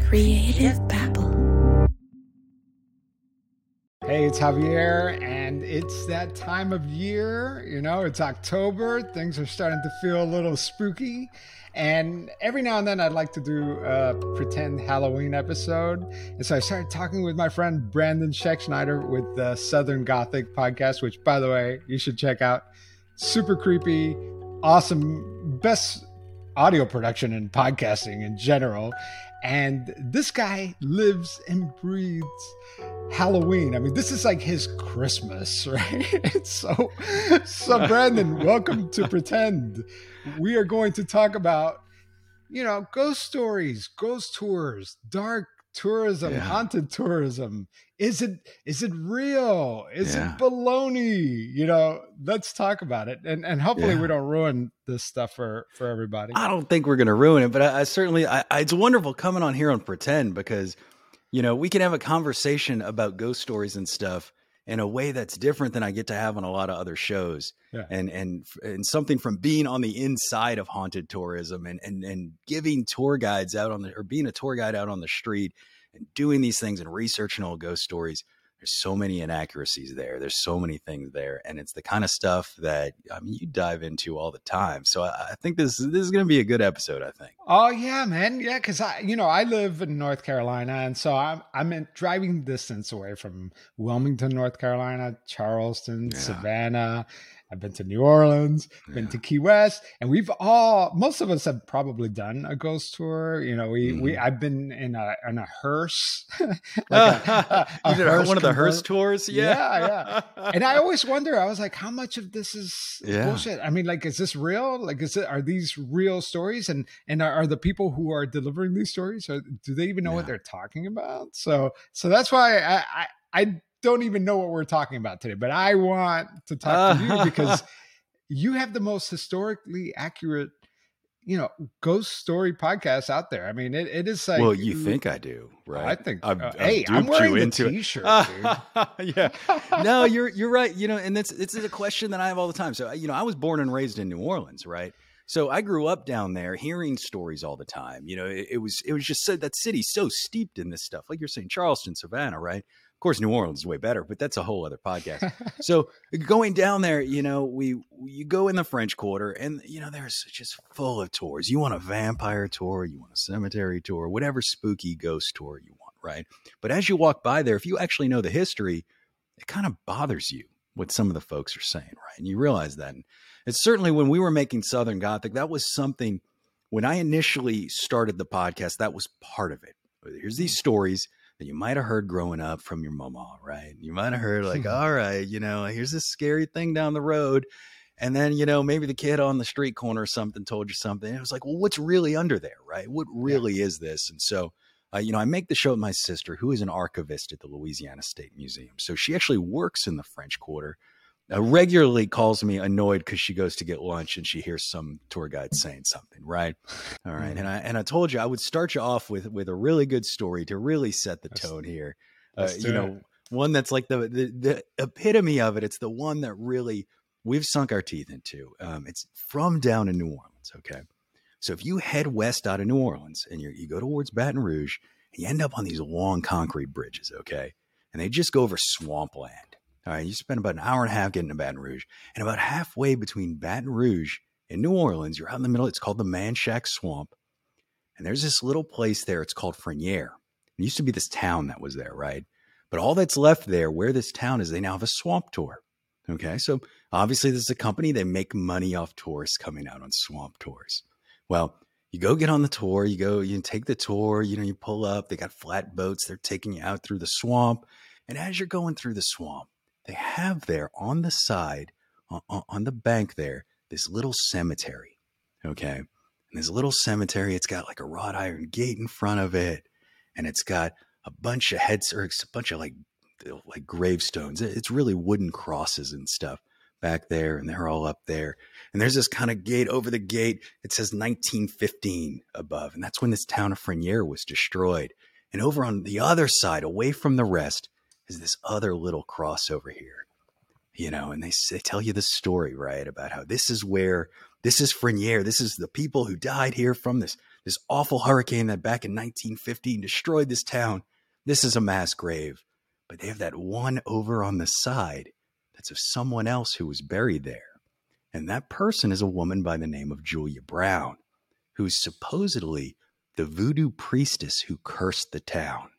Creative Babble. Hey, it's Javier, and it's that time of year. You know, it's October. Things are starting to feel a little spooky. And every now and then, I'd like to do a pretend Halloween episode. And so I started talking with my friend Brandon Schexnayder with the Southern Gothic podcast, which, by the way, you should check out. Super creepy, awesome, best audio production and podcasting in general. And this guy lives and breathes Halloween. I mean, this is like his Christmas, right? so, so Brandon, welcome to Pretend. We are going to talk about, you know, ghost stories, ghost tours, dark tourism, yeah. haunted tourism. Is it is it real? Is yeah. it baloney? You know, let's talk about it, and and hopefully yeah. we don't ruin this stuff for for everybody. I don't think we're going to ruin it, but I, I certainly I, I, it's wonderful coming on here on pretend because you know we can have a conversation about ghost stories and stuff in a way that's different than I get to have on a lot of other shows. Yeah. And and and something from being on the inside of haunted tourism and and and giving tour guides out on the or being a tour guide out on the street and doing these things and researching all ghost stories there's so many inaccuracies there. There's so many things there, and it's the kind of stuff that I mean you dive into all the time. So I, I think this this is going to be a good episode. I think. Oh yeah, man, yeah, because I you know I live in North Carolina, and so I'm I'm in driving distance away from Wilmington, North Carolina, Charleston, yeah. Savannah, I've been to New Orleans, yeah. been to Key West, and we've all most of us have probably done a ghost tour. You know, we mm. we mm-hmm. I've been in a in a hearse, like a, a, a hearse one of the hearse tours. Yeah. yeah, yeah. And I always wonder. I was like, how much of this is yeah. bullshit? I mean, like, is this real? Like, is it are these real stories? And and are, are the people who are delivering these stories? Or do they even know what they're talking about? So so that's why I I, I don't even know what we're talking about today, but I want to talk to you because you have the most historically accurate, you know, ghost story podcast out there. I mean, it, it is like. Well, you think I do, right? I think. I've, uh, hey, I'm wearing the t-shirt, yeah. No, you're you're right. You know, and that's it's a question that I have all the time. So, you know, I was born and raised in New Orleans, right? So I grew up down there hearing stories all the time. You know, it, it was it was just so that city so steeped in this stuff. Like you're saying, Charleston, Savannah, right? Course, New Orleans is way better, but that's a whole other podcast. so going down there, you know, we you go in the French Quarter, and you know, there's just full of tours. You want a vampire tour, you want a cemetery tour, whatever spooky ghost tour you want, right? But as you walk by there, if you actually know the history, it kind of bothers you what some of the folks are saying, right? And you realize that. And it's certainly when we were making Southern Gothic, that was something. When I initially started the podcast, that was part of it. Here's these hmm. stories that you might have heard growing up from your mama, right? You might have heard like, all right, you know, here's this scary thing down the road. And then, you know, maybe the kid on the street corner or something told you something. it was like, well, what's really under there, right? What really yeah. is this? And so, uh, you know, I make the show with my sister, who is an archivist at the Louisiana State Museum. So she actually works in the French Quarter regularly calls me annoyed because she goes to get lunch and she hears some tour guide saying something. Right. All right. And I and I told you I would start you off with with a really good story to really set the tone here. Uh, you know, it. one that's like the, the, the epitome of it. It's the one that really we've sunk our teeth into. Um, it's from down in New Orleans. Okay. So if you head west out of New Orleans and you go towards Baton Rouge, and you end up on these long concrete bridges. Okay. And they just go over swampland. All right, you spend about an hour and a half getting to Baton Rouge, and about halfway between Baton Rouge and New Orleans, you're out in the middle. It's called the Manchac Swamp, and there's this little place there. It's called Frenier. It used to be this town that was there, right? But all that's left there, where this town is, they now have a swamp tour. Okay, so obviously this is a company they make money off tourists coming out on swamp tours. Well, you go get on the tour, you go, you take the tour, you know, you pull up, they got flat boats, they're taking you out through the swamp. And as you're going through the swamp, they have there on the side, on, the bank there, this little cemetery. Okay. And this little cemetery, it's got like a wrought iron gate in front of it, and it's got a bunch of heads or a bunch of like like gravestones. It's really wooden crosses and stuff back there, and they're all up there. And there's this kind of gate over the gate. It says 1915 above, and that's when this town of Frenier was destroyed. And over on the other side, away from the rest, is this other little crossover here, you know, and they, they tell you the story, right? About how this is where, this is Frenier. This is the people who died here from this, this awful hurricane that back in 1915 destroyed this town. This is a mass grave. But they have that one over on the side that's of someone else who was buried there. And that person is a woman by the name of Julia Brown, who's supposedly the voodoo priestess who cursed the town.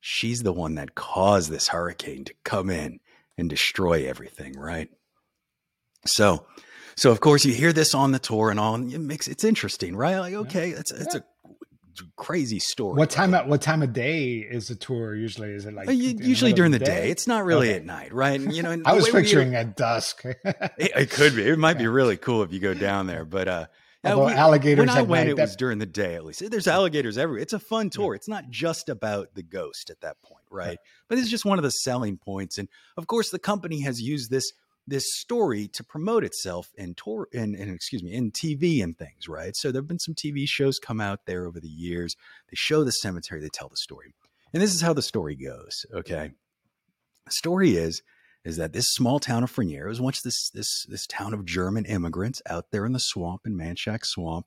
She's the one that caused this hurricane to come in and destroy everything, right? So, so of course you hear this on the tour and all, and it makes it's interesting, right? Like, okay, it's it's a crazy story. What time? At, what time of day is the tour usually? Is it like usually during the day? day? It's not really okay. at night, right? And, you know, I was picturing at dusk. it, it, could be. It might be really cool if you go down there, but uh, Uh, Although we, alligators. When I went, night, it that... was during the day at least. There's alligators everywhere. It's a fun tour. Yeah. It's not just about the ghost at that point, right? Yeah. But it's just one of the selling points. And of course, the company has used this this story to promote itself in tour in, in excuse me in TV and things, right? So there've been some TV shows come out there over the years. They show the cemetery, they tell the story. And this is how the story goes, okay? The story is is that this small town of Frenier was once this this this town of German immigrants out there in the swamp in Manchac Swamp,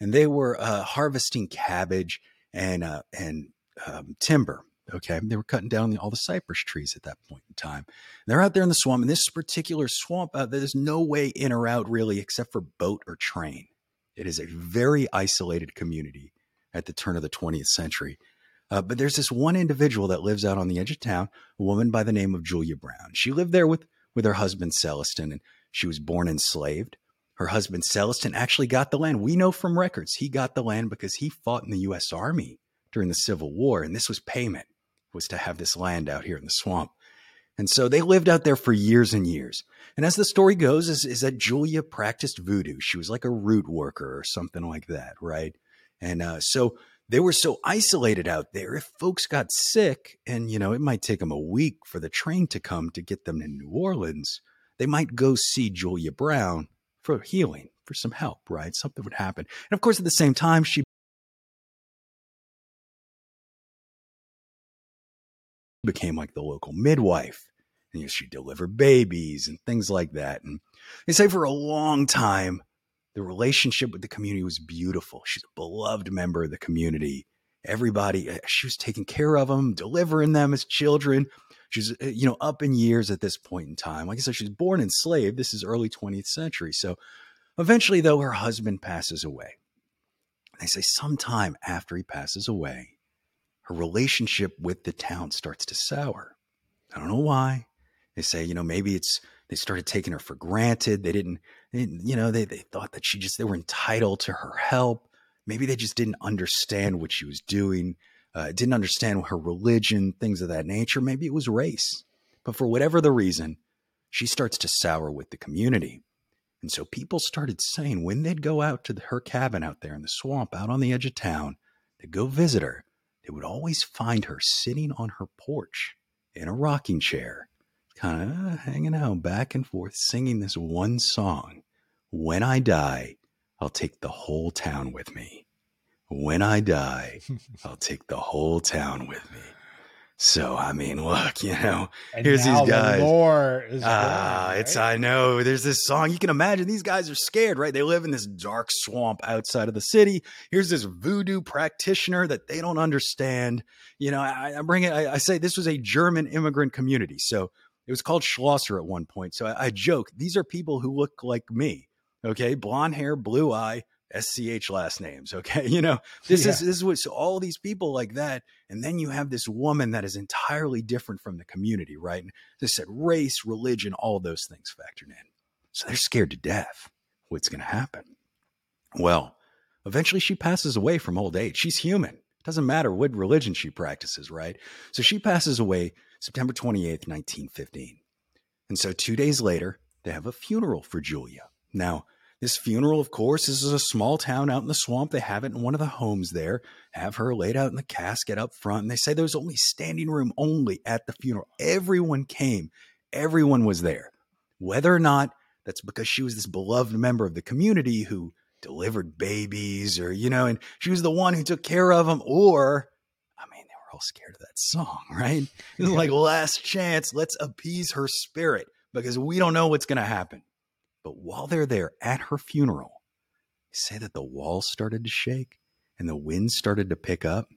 and they were uh, harvesting cabbage and uh, and um, timber. Okay, they were cutting down all the cypress trees at that point in time. They're out there in the swamp, and this particular swamp, uh, there's no way in or out really, except for boat or train. It is a very isolated community at the turn of the 20th century. Uh, but there's this one individual that lives out on the edge of town, a woman by the name of Julia Brown. She lived there with, with her husband, Celestin, and she was born enslaved. Her husband, Celestin, actually got the land. We know from records he got the land because he fought in the U.S. Army during the Civil War, and this was payment, was to have this land out here in the swamp. And so they lived out there for years and years. And as the story goes, is, is that Julia practiced voodoo. She was like a root worker or something like that, right? And uh, so they were so isolated out there. If folks got sick, and you know, it might take them a week for the train to come to get them to New Orleans, they might go see Julia Brown for healing, for some help, right? Something would happen. And of course, at the same time, she became like the local midwife. And you know, she delivered babies and things like that. And they say for a long time, the relationship with the community was beautiful. She's a beloved member of the community. Everybody, uh, she was taking care of them, delivering them as children. She's, uh, you know, up in years at this point in time. Like I said, she's born enslaved. This is early 20th century. So eventually, though, her husband passes away. They say sometime after he passes away, her relationship with the town starts to sour. I don't know why. They say, you know, maybe it's they started taking her for granted. They didn't, you know, they, they thought that she just, they were entitled to her help. Maybe they just didn't understand what she was doing, uh, didn't understand her religion, things of that nature. Maybe it was race. But for whatever the reason, she starts to sour with the community. And so people started saying when they'd go out to her cabin out there in the swamp, out on the edge of town, to go visit her, they would always find her sitting on her porch in a rocking chair kind of hanging out back and forth, singing this one song. When I die, I'll take the whole town with me. When I die, I'll take the whole town with me. So I mean, look, you know, and here's these guys. The ah, right? it's I know. There's this song. You can imagine these guys are scared, right? They live in this dark swamp outside of the city. Here's this voodoo practitioner that they don't understand. You know, I, I bring it. I, I say this was a German immigrant community, so it was called Schlosser at one point. So I, I joke, these are people who look like me. Okay. Blonde hair, blue eye, SCH last names. Okay. You know, this yeah. is, this is what, so all these people like that. And then you have this woman that is entirely different from the community, right? And they said uh, race, religion, all those things factored in. So they're scared to death. What's going to happen? Well, eventually she passes away from old age. She's human. It doesn't matter what religion she practices, right? So she passes away September 28th, 1915. And so two days later, they have a funeral for Julia. Now, this funeral, of course, is a small town out in the swamp. They have it in one of the homes there, have her laid out in the casket up front. And they say there's only standing room only at the funeral. Everyone came, everyone was there. Whether or not that's because she was this beloved member of the community who delivered babies or, you know, and she was the one who took care of them, or all scared of that song, right? This is like last chance. Let's appease her spirit because we don't know what's going to happen. But while they're there at her funeral, they say that the walls started to shake and the wind started to pick up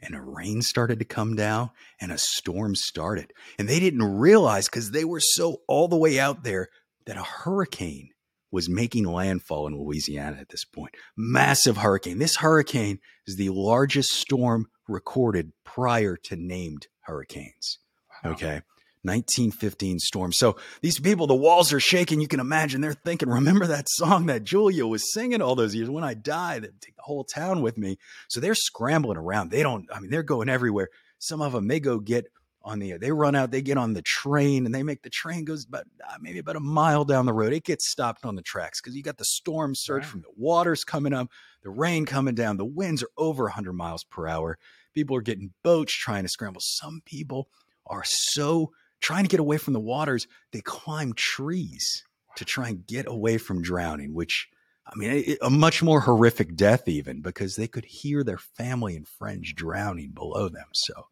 and a rain started to come down and a storm started. And they didn't realize because they were so all the way out there that a hurricane was making landfall in Louisiana at this point. Massive hurricane. This hurricane is the largest storm recorded prior to named hurricanes. Okay. 1915 storm. So these people, the walls are shaking. You can imagine they're thinking, remember that song that Julia was singing all those years when I died? Take the whole town with me. So they're scrambling around. They don't, I mean, they're going everywhere. Some of them, they go get on the, air. they run out, they get on the train and they make the train goes about uh, maybe about a mile down the road. It gets stopped on the tracks because you got the storm surge right. from the waters coming up, the rain coming down, the winds are over 100 miles per hour. People are getting boats trying to scramble. Some people are so trying to get away from the waters, they climb trees to try and get away from drowning, which I mean, a much more horrific death, even because they could hear their family and friends drowning below them. So,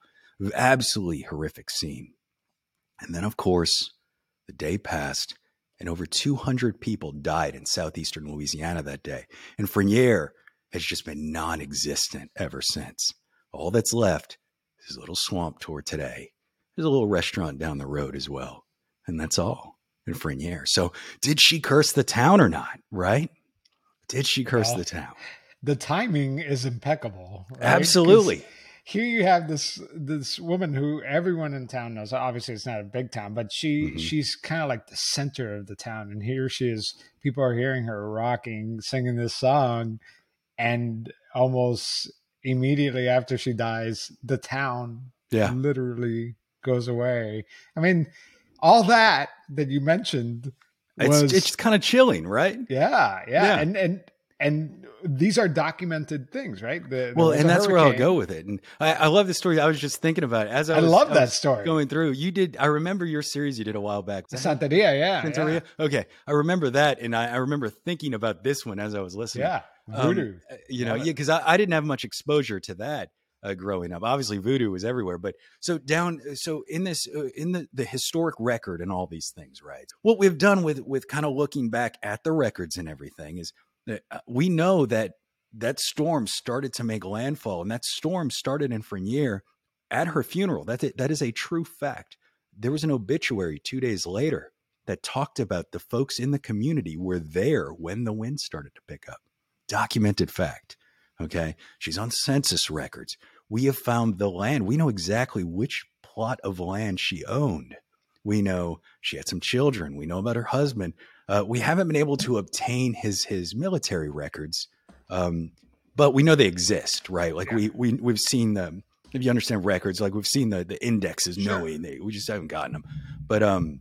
absolutely horrific scene. And then, of course, the day passed, and over 200 people died in southeastern Louisiana that day. And Frenier has just been non existent ever since. All that's left is a little swamp tour today there's a little restaurant down the road as well. And that's all in Frenier. So did she curse the town or not? Right? Did she curse well, the town? The timing is impeccable. Right? Absolutely. Here you have this this woman who everyone in town knows. Obviously, it's not a big town, but she mm-hmm. she's kind of like the center of the town. And here she is. People are hearing her rocking, singing this song, and almost immediately after she dies, the town yeah. literally goes away. I mean, all that that you mentioned was it's, it's kind of chilling, right? Yeah, yeah, yeah, and and and these are documented things, right? The, well, and that's hurricane. where I'll go with it. And I, I, love the story. I was just thinking about it as I, I love I that story going through. You did. I remember your series you did a while back. Santeria, yeah, Santeria. Yeah. Okay, I remember that, and I, I, remember thinking about this one as I was listening. Yeah, voodoo. Um, you know, yeah, because I, I didn't have much exposure to that uh, growing up. Obviously, voodoo was everywhere, but so down, so in this, uh, in the the historic record and all these things, right? What we've done with with kind of looking back at the records and everything is uh, Uh, we know that that storm started to make landfall, and that storm started in Frenier at her funeral. That that is a true fact. There was an obituary two days later that talked about the folks in the community were there when the wind started to pick up. Documented fact. Okay. She's on census records. We have found the land. We know exactly which plot of land she owned. We know she had some children. We know about her husband. Uh, we haven't been able to obtain his his military records, um, but we know they exist, right? Like yeah. we we we've seen them. If you understand records, like we've seen the the indexes, sure. knowing they we just haven't gotten them. But um,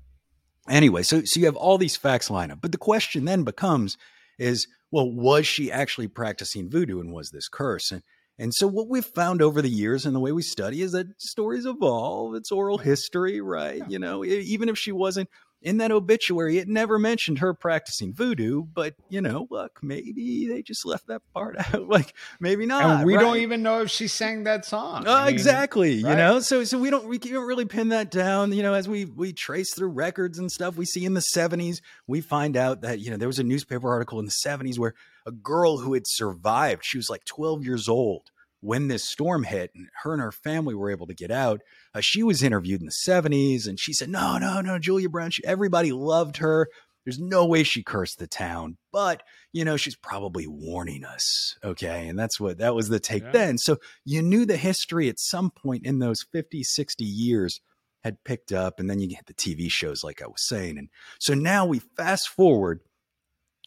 anyway, so so you have all these facts line up. But the question then becomes: is well, was she actually practicing voodoo and was this curse? And and so what we've found over the years and the way we study is that stories evolve. It's oral history, right? Yeah. You know, even if she wasn't in that obituary, it never mentioned her practicing voodoo, but you know, look, maybe they just left that part out. like maybe not. And we right? don't even know if she sang that song. Uh, I mean, exactly. Right? You know, so so we don't we can't really pin that down. You know, as we we trace through records and stuff, we see in the seventies, we find out that you know there was a newspaper article in the seventies where a girl who had survived, she was like twelve years old when this storm hit and her and her family were able to get out, uh, she was interviewed in the 70s and she said, No, no, no, Julia Brown, she, everybody loved her. There's no way she cursed the town, but you know, she's probably warning us. Okay. And that's what that was the take yeah. then. So you knew the history at some point in those 50, 60 years had picked up. And then you get the TV shows, like I was saying. And so now we fast forward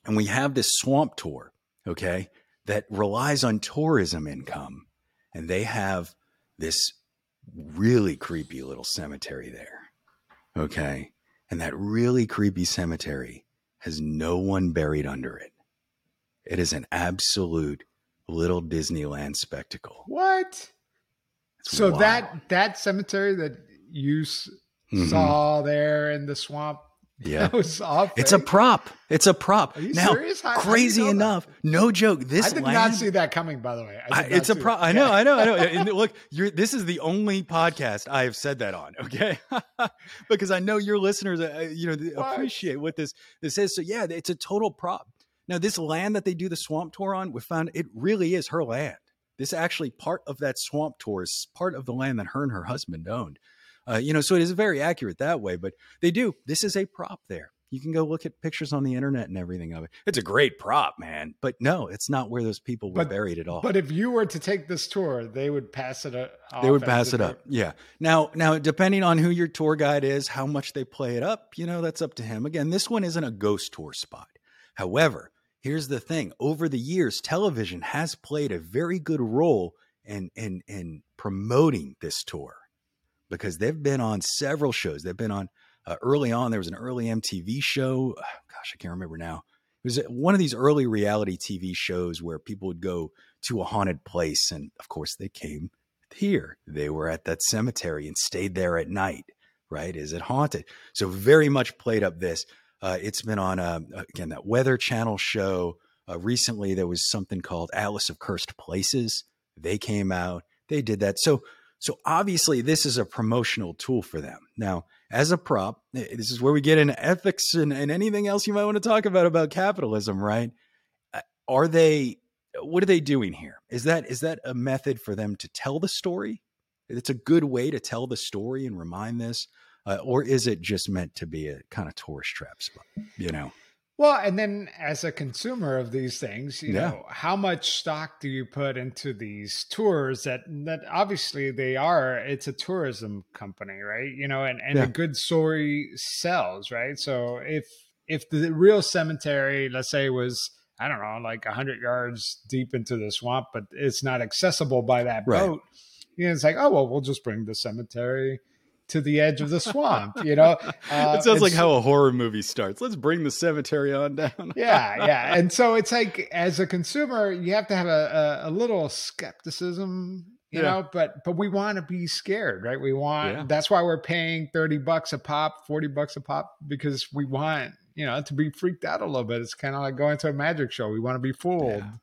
and we have this swamp tour. Okay that relies on tourism income. And they have this really creepy little cemetery there. Okay. And that really creepy cemetery has no one buried under it. It is an absolute little Disneyland spectacle. What? It's so wild. that that cemetery that you mm-hmm. saw there in the swamp yeah, that was off. It's a prop. It's a prop. Are you now, serious? How, crazy how enough, no joke. This I did land, not see that coming. By the way, I, it's a prop. I know, I know, I know. and look, you're. This is the only podcast I have said that on. Okay, because I know your listeners, uh, you know, what? appreciate what this this is. So yeah, it's a total prop. Now, this land that they do the swamp tour on, we found it really is her land. This actually part of that swamp tour is part of the land that her and her husband owned. Uh, you know, so it is very accurate that way. But they do. This is a prop there. You can go look at pictures on the internet and everything of it. It's a great prop, man. But no, it's not where those people were But- buried at all. But if you were to take this tour, they would pass it. uh, they would pass it up. Yeah. Now, now, depending on who your tour guide is, how much they play it up, you know, that's up to him. Again, this one isn't a ghost tour spot. However, here's the thing: over the years, television has played a very good role in in in promoting this tour because they've been on several shows. They've been on uh, early on. There was an early MTV show. uh, Gosh, I can't remember now. It was one of these early reality TV shows where people would go to a haunted place, and of course, they came here. They were at that cemetery and stayed there at night. Right? Is it haunted? So very much played up this. Uh, it's been on uh, again that Weather Channel show. Uh, recently, there was something called Atlas of Cursed Places. They came out. They did that. So so obviously, this is a promotional tool for them. Now, as a prop, this is where we get into ethics and, and anything else you might want to talk about about capitalism, right? Uh, Are they? What are they doing here? Is that is that a method for them to tell the story? It's a good way to tell the story and remind this, uh, or is it just meant to be a kind of tourist trap spot? You know? Well, and then as a consumer of these things, you Yeah. know, how much stock do you put into these tours that that obviously they are it's a tourism company, right? You know, and and Yeah. a good story sells, right? So if if the real cemetery, let's say was I don't know, like 100 yards deep into the swamp, but it's not accessible by that Right. boat. You know, it's like, oh well, we'll just bring the cemetery to the edge of the swamp, you know. Uh, it sounds like how a horror movie starts. Let's bring the cemetery on down. yeah, yeah. And so it's like as a consumer, you have to have a, a, a little skepticism, you Yeah. know, but but we want to be scared, right? We want Yeah. that's why we're paying 30 bucks a pop, 40 bucks a pop, because we want, you know, to be freaked out a little bit. It's kind of like going to a magic show. We want to be fooled. Yeah.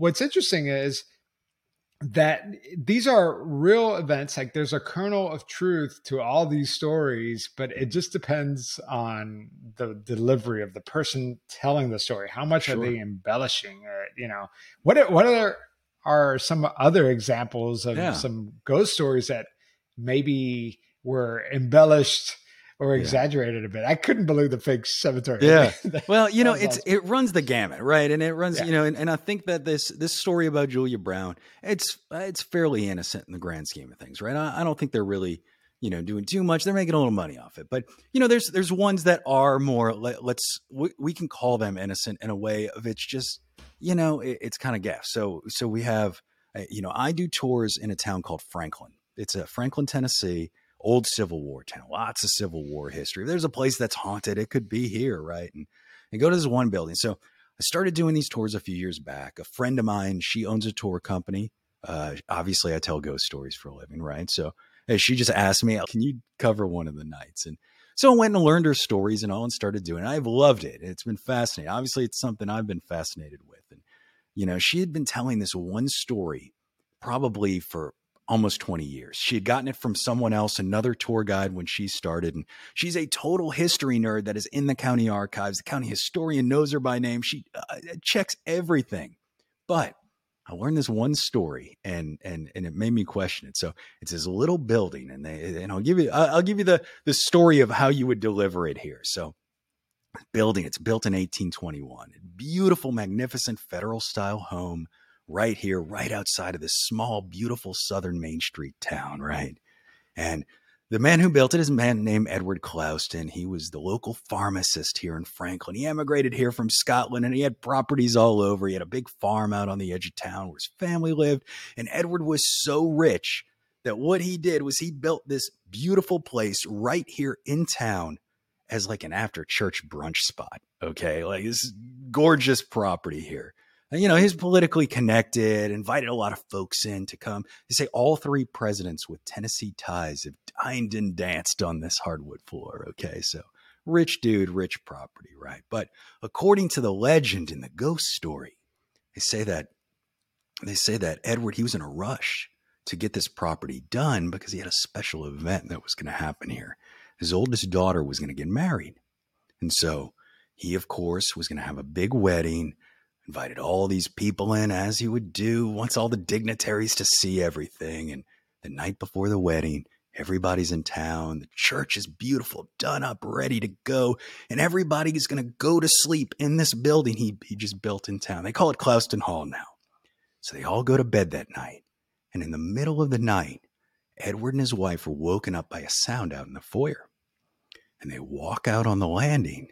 what's interesting is that these are real events like there's a kernel of truth to all these stories but it just depends on the delivery of the person telling the story how much Sure. are they embellishing or you know what are, what are are some other examples of Yeah. some ghost stories that maybe were embellished or Yeah. exaggerated a bit i couldn't believe the fake cemetery Yeah. Well, you know, it's awesome. it runs the gamut, right? And it runs, Yeah. you know, and, and I think that this this story about Julia Brown, it's uh, it's fairly innocent in the grand scheme of things, right? I, I don't think they're really, you know, doing too much. They're making a little money off it, but you know, there's there's ones that are more. Let, let's we, we can call them innocent in a way of it's just, you know, it, it's kind of gas. So so we have, uh, you know, I do tours in a town called Franklin. It's a Franklin, Tennessee old Civil War town, lots of Civil War history. If there's a place that's haunted, it could be here, right? And and go to this one building. So I started doing these tours a few years back. A friend of mine, she owns a tour company. Uh, obviously, I tell ghost stories for a living, right? So she just asked me, "Can you cover one of the nights?" And so I went and learned her stories and all, and started doing. it. I've loved it. It's been fascinating. Obviously, it's something I've been fascinated with. And you know, she had been telling this one story probably for almost 20 years. She had gotten it from someone else, another tour guide when she started. And she's a total history nerd that is in the county archives. The county historian knows her by name. She uh, checks everything. But I learned this one story and and and it made me question it. So it's this little building and they and I'll give you I'll I'll give you the the story of how you would deliver it here. So building. It's built in 1821. Beautiful, magnificent federal style home right here, right outside of this small, beautiful southern Main Street town, right? And the man who built it is a man named Edward Clouston. He was the local pharmacist here in Franklin. He emigrated here from Scotland and he had properties all over. He had a big farm out on the edge of town where his family lived. And Edward was so rich that what he did was he built this beautiful place right here in town as like an after church brunch spot. Okay. Like this gorgeous property here. You know, he's politically connected, invited a lot of folks in to come. They say all three presidents with Tennessee ties have dined and danced on this hardwood floor. Okay. So rich dude, rich property, right? But according to the legend in the ghost story, they say that they say that Edward, he was in a rush to get this property done because he had a special event that was going to happen here. His oldest daughter was going to get married. And so he, of course, was going to have a big wedding invited all these people in as he would do, wants all the dignitaries to see everything. And the night before the wedding, everybody's in town. The church is beautiful, done up, ready to go. And everybody is going to go to sleep in this building he, he just built in town. They call it Clouston Hall now. So they all go to bed that night. And in the middle of the night, Edward and his wife were woken up by a sound out in the foyer. And they walk out on the landing.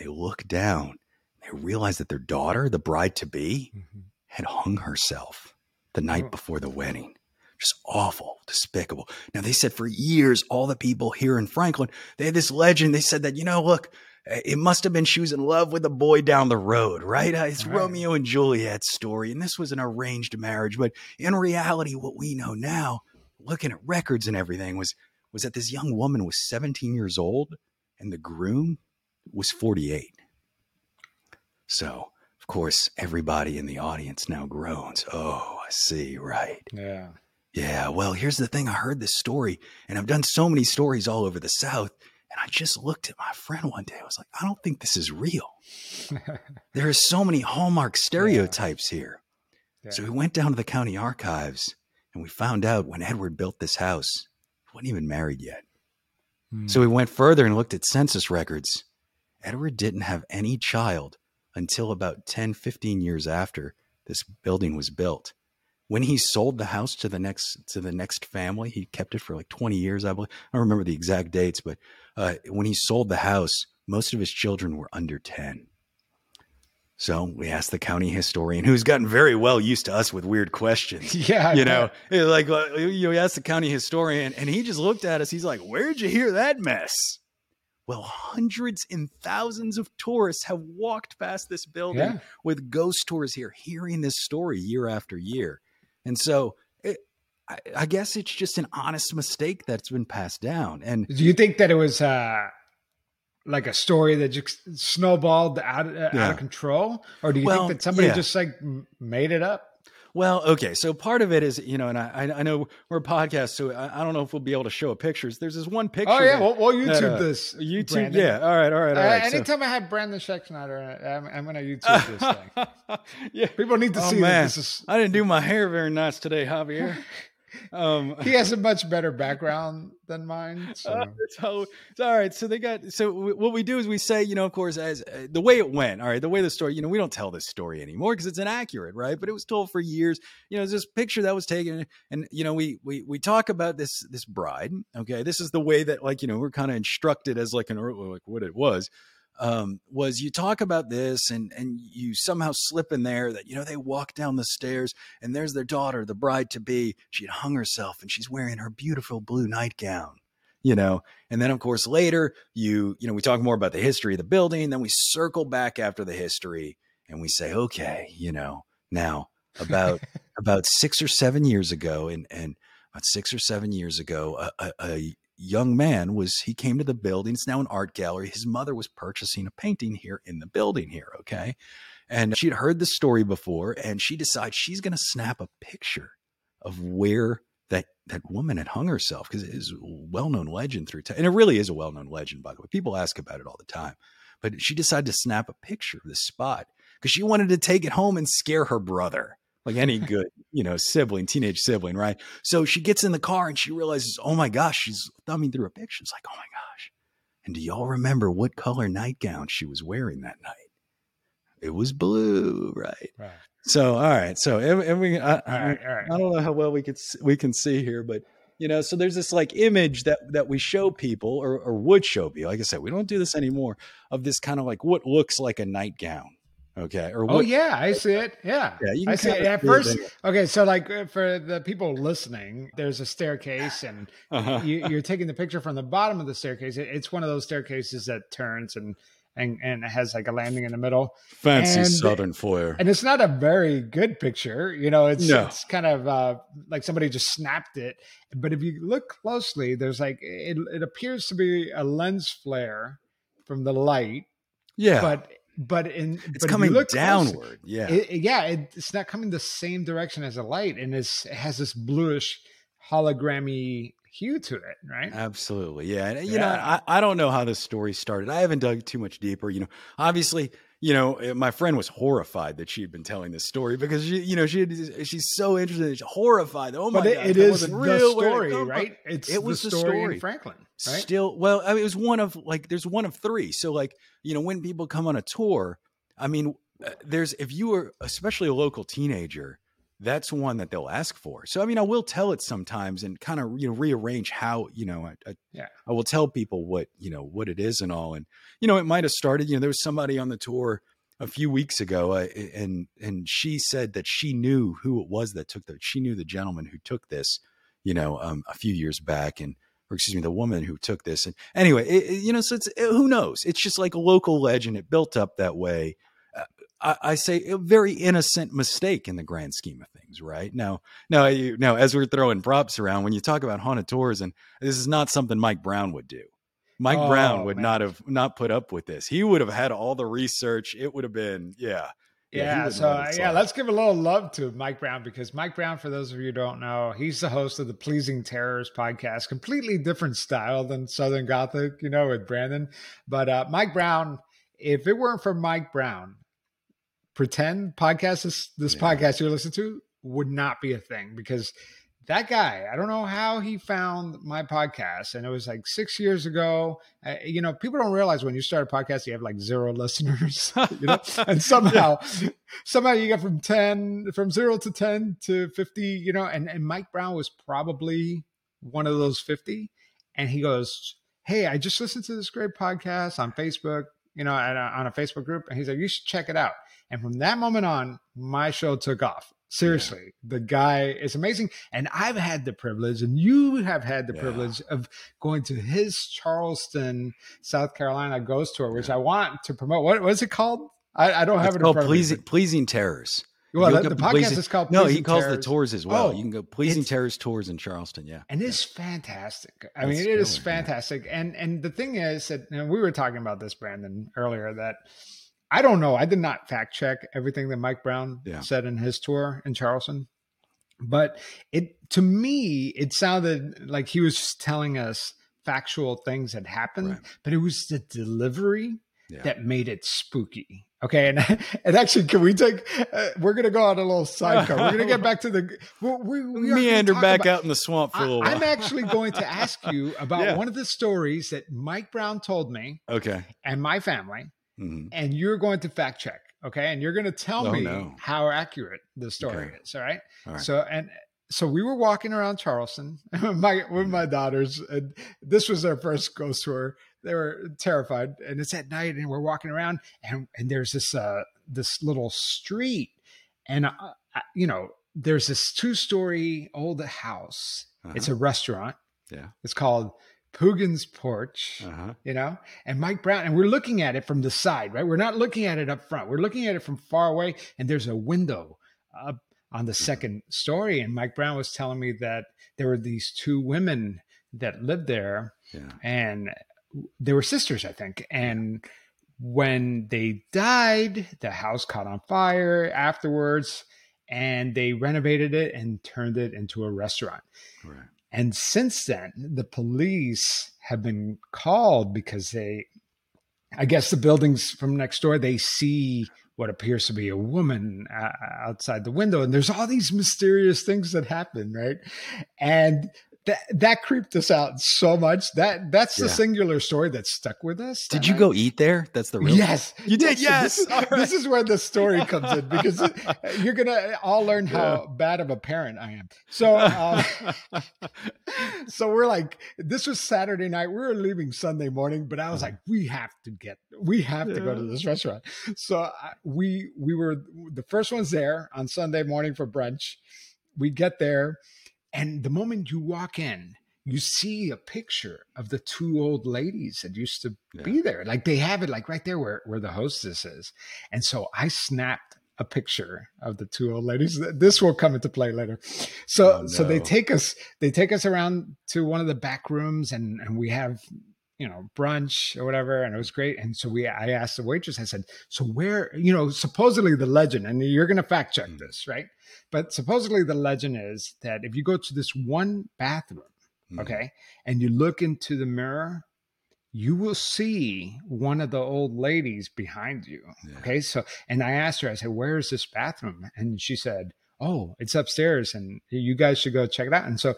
They look down they realized that their daughter, the bride to be, mm-hmm. had hung herself the night oh. before the wedding. Just awful, despicable. Now, they said for years, all the people here in Franklin, they had this legend. They said that, you know, look, eh, it must have been she was in love with a boy down the road, right? Uh, it's right. Romeo and Juliet's story. And this was an arranged marriage. But in reality, what we know now, looking at records and everything, was, was that this young woman was 17 years old and the groom was 48. So, of course, everybody in the audience now groans. Oh, I see, right. Yeah. Yeah. Well, here's the thing I heard this story, and I've done so many stories all over the South. And I just looked at my friend one day. I was like, I don't think this is real. there are so many hallmark stereotypes yeah. here. Yeah. So we went down to the county archives and we found out when Edward built this house, he wasn't even married yet. Hmm. So we went further and looked at census records. Edward didn't have any child until about 10, 15 years after this building was built. When he sold the house to the next to the next family, he kept it for like 20 years, I believe. I don't remember the exact dates, but uh, when he sold the house, most of his children were under 10. So we asked the county historian, who's gotten very well used to us with weird questions. Yeah, you know, like uh, you asked the county historian, and he just looked at us. He's like, "Where'd you hear that mess?" Well, hundreds and thousands of tourists have walked past this building yeah. with ghost tours here, hearing this story year after year. And so it, I, I, guess it's just an honest mistake that's been passed down. And do you think that it was uh, like a story that just snowballed out, uh, yeah. out of control? Or do you well, think that somebody yeah. just like made it up? Well, okay. So part of it is, you know, and I, I know we're a podcast, so I, I don't know if we'll be able to show pictures. There's this one picture. Oh yeah, we'll, we'll, YouTube that, uh, this. YouTube, Brandon. yeah. All right, all right, all right. Uh, anytime so. I have Brandon Schexnayder, I'm, I'm going to YouTube this thing. yeah, people need to oh, see man. this is. I didn't do my hair very nice today, Javier. Um, he has a much better background than mine. So. Uh, so all right. So they got. So what we do is we say, you know, of course, as uh, the way it went. All right, the way the story. You know, we don't tell this story anymore because it's inaccurate, right? But it was told for years. You know, this picture that was taken, and you know, we we we talk about this this bride. Okay, this is the way that like you know we're kind of instructed as like an early like what it was um, was you talk about this and and you somehow slip in there that you know they walk down the stairs and there's their daughter, the bride to be. She had hung herself and she's wearing her beautiful blue nightgown. You know, and then of course later you you know we talk more about the history of the building. Then we circle back after the history and we say, okay, you know, now about about six or seven years ago, and and about six or seven years ago, a, a, a young man was he came to the building it's now an art gallery his mother was purchasing a painting here in the building here okay? And she'd heard the story before and she decides she's going to snap a picture of where that that woman had hung herself because it is a well-known legend through time and it really is a well-known legend by the way. People ask about it all the time. But she decided to snap a picture of the spot because she wanted to take it home and scare her brother like any good, you know, sibling, teenage sibling, right? So she gets in the car and she realizes, oh my gosh, she's thumbing through a picture. It's like, oh my gosh, And do y'all remember what color nightgown she was wearing that night? It was blue, right? Right. So, all right. So, and, and we, I, All right. All right. I don't know how well we could we can see here, but you know, so there's this like image that that we show people or, or would show people. Like I said, we don't do this anymore. Of this kind of like what looks like a nightgown, okay? Or Oh yeah, I see it. Yeah, Yeah, you I can see it. At see it first, okay, so like uh, for the people listening, there's a staircase, and Uh-huh. you, you're taking the picture from the bottom of the staircase. It- It's one of those staircases that turns and and and has like a landing in the middle. fancy and- Southern foyer. And it's not a very good picture, you know. It's No. it's kind of uh, like somebody just snapped it. But if you look closely, there's like it, it appears to be a lens flare from the light, yeah, but but in it's but coming look downward. yeah, it, yeah, it, it's not coming the same direction as a light, and it has this bluish hologrammy hue to it, right? Absolutely. Yeah. And, you know, I, I don't know how this story started. I haven't dug too much deeper. You know, obviously, you know, eh, my friend was horrified that she had been telling this story because she, you know, she had, she's so interested, she's horrified. Oh my but it, God, it is that is wasn't the real. Story, from? right? It's It was the story, story. in Franklin, right? Still, well, I mean, it was one of like, there's one of three. So, like, you know, when people come on a tour, I mean, uh, there's, if you were especially a local teenager, that's one that they'll ask for. So, I mean, I will tell it sometimes and kind of, you know, rearrange how, you know, I, I, Yeah. I will tell people what, you know, what it is and all. And, you know, it might have started, you know, there was somebody on the tour a few weeks ago uh, and, and she said that she knew who it was that took the, she knew the gentleman who took this, you know, um, a few years back. And, or excuse me, the woman who took this. And anyway, it, it- you know, so it's, it- who knows? It's just like a local legend. It built up that way. I, I say a very innocent mistake in the grand scheme of things, right? Now, now, you, now, as we're throwing props around, when you talk about haunted tours, and this is not something Mike Brown would do. Mike Oh, Brown would man. not have not put up with this. He would have had all the research. It would have been, yeah, he Yeah, so yeah, let's give a little love to Mike Brown because Mike Brown, for those of you who don't know, he's the host of the Pleasing Terrors podcast, completely different style than Southern Gothic, you know, with Brandon. But uh, Mike Brown, if it weren't for Mike Brown, pretend podcast this this Yeah. podcast you're listening to would not be a thing because that guy i don't know how he found my podcast. And it was like six years ago. Uh, you know people don't realize when you start a podcast you have like zero listeners you know? And somehow somehow you get from 10 from 0 to 10 to 50 you know? And, and mike brown was probably one of those 50 and he goes hey i just listened to this great podcast on facebook you know a, on a facebook group. And he's like you should check it out and from that moment on my show took off seriously the guy is amazing and i've had the privilege and you have had the Yeah. privilege of going to his charleston south carolina ghost tour which Yeah. i want to promote what, what is it called i, I don't have It's it in called front of me, pleasing, pleasing terrors. well the, the podcast Pleasing- is called No, he Pleasing calls the tours as well. Oh, you can go pleasing terrors tours in Charleston. Yeah, and it's fantastic. I mean, It's it is stellar, yeah. fantastic. And and the thing is that we were talking about this, Brandon, earlier. That I don't know. I did not fact check everything that Mike Brown Yeah. said in his tour in Charleston, but it to me it sounded like he was just telling us factual things that happened, Right. but it was the delivery yeah. that made it spooky. Okay, and and actually, can we take? Uh, we're gonna go on a little sidecar. We're gonna get back to the. We, we, we are gonna Meander back about- out in the swamp for a I, little while. I'm actually going to ask you about Yeah. one of the stories that Mike Brown told me okay. and my family, Mhm. and you're going to fact check. Okay, and you're going to tell Oh, me no. how accurate the story Okay. is. All right. All right. So and so we were walking around Charleston my with my daughters, and this was their first ghost tour. They were terrified, and it's at night, and we're walking around, and and there's this uh this little street, and uh, you know there's this two story old house. It's a restaurant. Yeah. It's called Poogan's Porch Uh huh. you know and mike brown and we're looking at it from the side right we're not looking at it up front we're looking at it from far away and there's a window up on the second story and mike brown was telling me that there were these two women that lived there Yeah. and they were sisters i think and when they died the house caught on fire afterwards and they renovated it and turned it into a restaurant Right. And since then, the police have been called because they, I guess the buildings from next door, they see what appears to be a woman uh, outside the window. And there's all these mysterious things that happen, right? And that that creeped us out so much. That that's the singular story that stuck with us. Did you I- go eat there? That's the real. Yes, You did, yes. This is, this is where the story comes in because you're gonna all learn how Yeah. bad of a parent I am. So, um, so we're like, this was Saturday night. We were leaving Sunday morning, but I was like, we have to get, we have to go to this restaurant. So I, we we were the first ones there on Sunday morning for brunch. We get there, and the moment you walk in. You see a picture of the two old ladies that used to be there. Like they have it like right there where, where the hostess is. And so I snapped a picture of the two old ladies. This will come into play later. So Oh, so they take us they take us around to one of the back rooms and and we have you know brunch or whatever and it was great and so we i asked the waitress i said so where you know supposedly the legend and you're going to fact check Mm. this right but supposedly the legend is that if you go to this one bathroom Mhm. okay and you look into the mirror you will see one of the old ladies behind you Yeah. okay so and i asked her i said where is this bathroom and she said oh it's upstairs and you guys should go check it out and so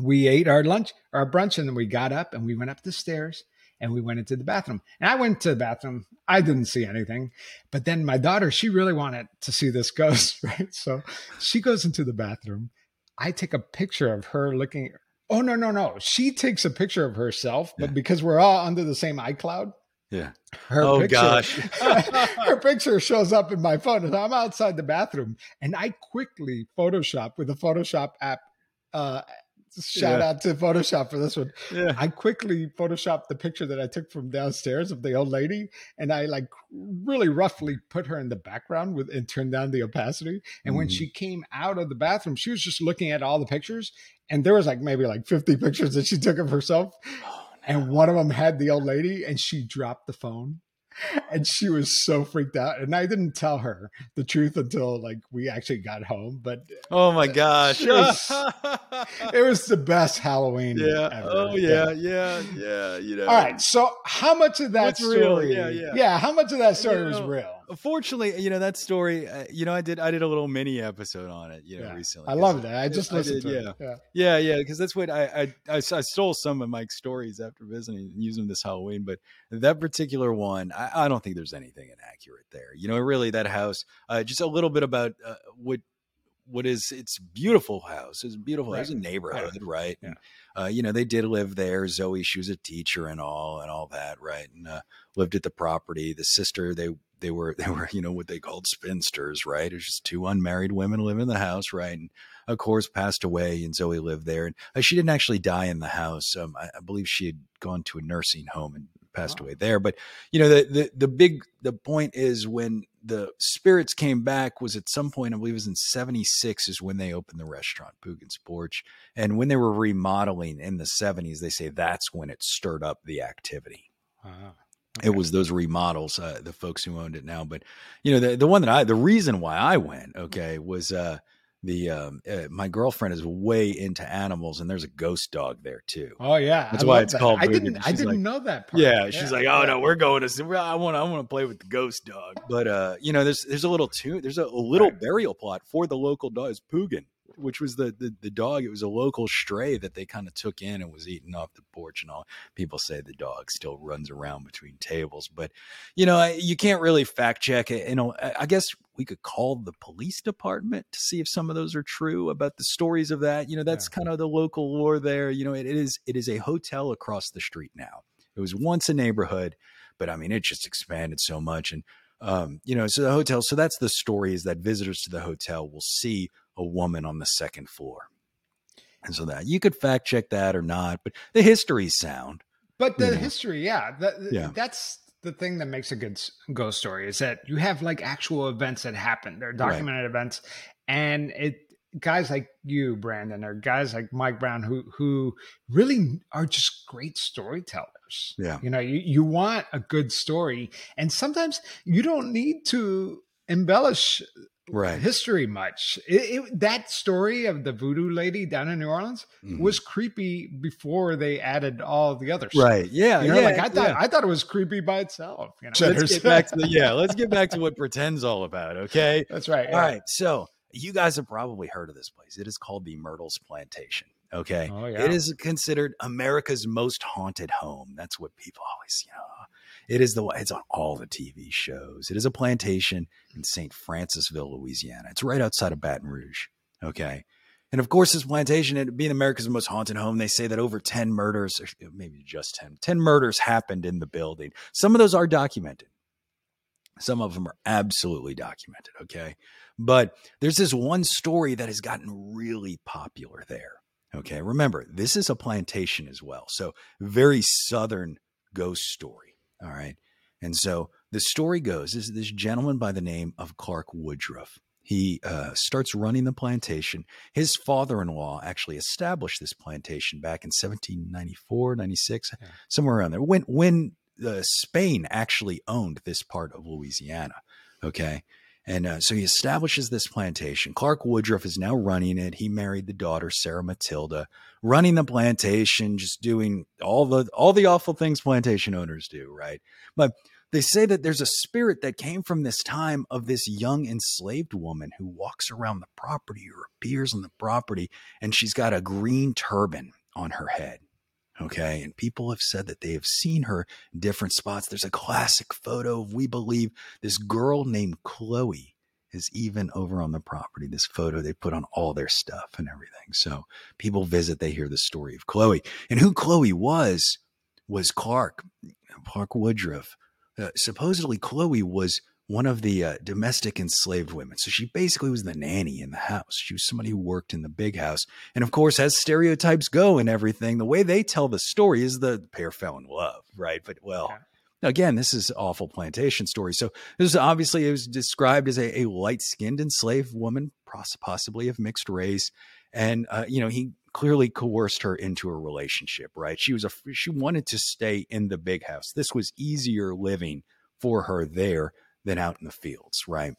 we ate our lunch our brunch and then we got up and we went up the stairs and we went into the bathroom. And i went to the bathroom. I didn't see anything. But then my daughter she really wanted to see this ghost right? So she goes into the bathroom. I take a picture of her looking oh no no no. She takes a picture of herself but Yeah. because we're all under the same icloud Yeah. her Oh, picture, gosh. her picture shows up in my phone. And i'm outside the bathroom and i quickly photoshop with the photoshop app uh shout Yeah. out to photoshop for this one Yeah. i quickly photoshopped the picture that i took from downstairs of the old lady and i like really roughly put her in the background with and turned down the opacity and when Mhm. she came out of the bathroom she was just looking at all the pictures and there was like maybe like 50 pictures that she took of herself Oh, and one of them had the old lady and she dropped the phone and she was so freaked out and i didn't tell her the truth until like we actually got home but Oh my gosh. Was- it was the best halloween yeah. ever. Oh yeah. Yeah. Yeah. You know. all right so how much of that What's story real? Yeah, yeah. how much of that story You was real Fortunately, you know that story. Uh, you know, I did. I did a little mini episode on it. You know, Yeah. recently. i love that i just I listened did, to yeah. it yeah Yeah, yeah, because that's what I, I I stole some of Mike's stories after visiting and using them this Halloween. But that particular one, I, I don't think there's anything inaccurate there. You know, really, that house. Uh, just a little bit about uh, what what is it's beautiful house. It's a beautiful. It's a Right. neighborhood, right? Yeah. And, uh, you know, they did live there. Zoe, she was a teacher and all and all that, right? And uh, lived at the property. The sister, they they were they were you know what they called spinsters, right? It's just two unmarried women live in the house, right? And of course, passed away, and Zoe lived there. And uh, she didn't actually die in the house. Um, I, I believe she had gone to a nursing home and passed Oh. away there. But you know, the, the the big the point is when the spirits came back was at some point. I believe it was in '76 is when they opened the restaurant Poogan's Porch, and when they were remodeling in the '70s, they say that's when it stirred up the activity Wow. It was those remodels uh, the folks who owned it now but you know the, the one that i the reason why i went okay was uh the um uh, my girlfriend is way into animals and there's a ghost dog there too oh yeah That's I why it's that. called i didn't i didn't like- know that part. yeah she's like oh yeah. no we're going to see i want to i want to play with the ghost dog but uh you know there's there's a little tune there's a, a little Right. burial plot for the local dog it's Poogan which was the, the the dog it was a local stray that they kind of took in and was eaten off the porch and all people say the dog still runs around between tables but you know you can't really fact check it you know I- guess we could call the police department to see if some of those are true about the stories of that you know that's kind of the local lore there you know it, it is it is a hotel across the street now it was once a neighborhood but i mean it just expanded so much and um, you know, so the hotel. So that's the story: is that visitors to the hotel will see a woman on the second floor, and so that you could fact check that or not, but the history's sound. But the Yeah. history, yeah, that, Yeah. that's the thing that makes a good ghost story is that you have like actual events that happen. They're documented events, and it guys like you, Brandon, or guys like Mike Brown who who really are just great storytellers. Yeah. you know, you you want a good story, and sometimes you don't need to embellish Right. history much. It, it, that story of the voodoo lady down in New Orleans Mhm. was creepy before they added all the other stuff. Right. Yeah. You know, yeah. like I thought, yeah. I thought it was creepy by itself. You know? Let's get back to the yeah. Let's get back to what pretend's all about. Okay. That's right. All right. So you guys have probably heard of this place. It is called the Myrtles Plantation. Okay. Oh, yeah. It is considered America's most haunted home. That's what people always, you know. It is the it's on all the TV shows. It is a plantation in St. Francisville, Louisiana. It's right outside of Baton Rouge. Okay. And of course, this plantation, it being America's most haunted home, they say that over 10 murders, maybe just 10, 10 murders happened in the building. Some of those are documented. Some of them are absolutely documented. Okay. But there's this one story that has gotten really popular there. Okay. Remember, this is a plantation as well. So, very southern ghost story. All right. And so the story goes is this gentleman by the name of Clark Woodruff. He uh, starts running the plantation. His father in law actually established this plantation back in 1794, 96, Yeah. somewhere around there. When, when uh, Spain actually owned this part of Louisiana. Okay. And uh, so he establishes this plantation. Clark Woodruff is now running it. He married the daughter, Sarah Matilda, running the plantation, just doing all the all the awful things plantation owners do, right? But they say that there's a spirit that came from this time of this young enslaved woman who walks around the property or appears on the property, and she's got a green turban on her head. Okay. And people have said that they have seen her in different spots. There's a classic photo of, we believe, this girl named Chloe is even over on the property. This photo they put on all their stuff and everything. So people visit, they hear the story of Chloe. And who Chloe was, was Clark, Clark Woodruff. Uh, supposedly, Chloe was one of the uh, domestic enslaved women. So she basically was the nanny in the house. She was somebody who worked in the big house. And of course, as stereotypes go and everything, the way they tell the story is the pair fell in love, right? But well, Yeah. again, this is awful plantation story. So this is obviously it was described as a, a light skinned enslaved woman, possibly of mixed race. And uh, you know, he clearly coerced her into a relationship, right? She was a she wanted to stay in the big house. This was easier living for her there than out in the fields, right?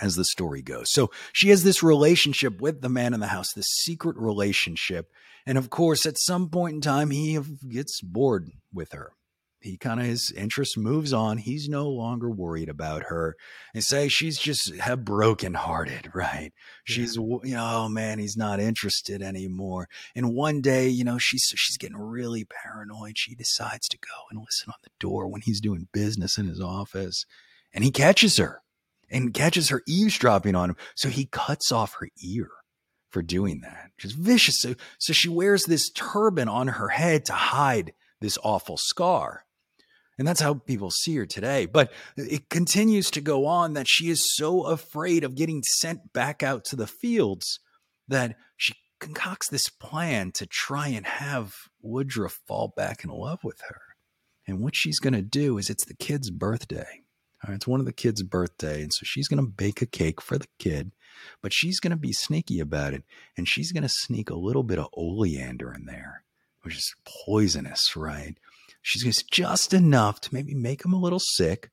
As the story goes. So she has this relationship with the man in the house, this secret relationship. And of course, at some point in time, he gets bored with her. He kind of his interest moves on. He's no longer worried about her. And say she's just have broken hearted, right? She's you know, oh man, he's not interested anymore. And one day, you know, she's she's getting really paranoid. She decides to go and listen on the door when he's doing business in his office, and he catches her and catches her eavesdropping on him. So he cuts off her ear for doing that. Just vicious. So so she wears this turban on her head to hide this awful scar. And that's how people see her today. But it continues to go on that she is so afraid of getting sent back out to the fields that she concocts this plan to try and have Woodruff fall back in love with her. And what she's going to do is it's the kid's birthday. Right, it's one of the kids' birthday. And so she's going to bake a cake for the kid, but she's going to be sneaky about it. And she's going to sneak a little bit of oleander in there, which is poisonous, right? She's going to just enough to maybe make him a little sick.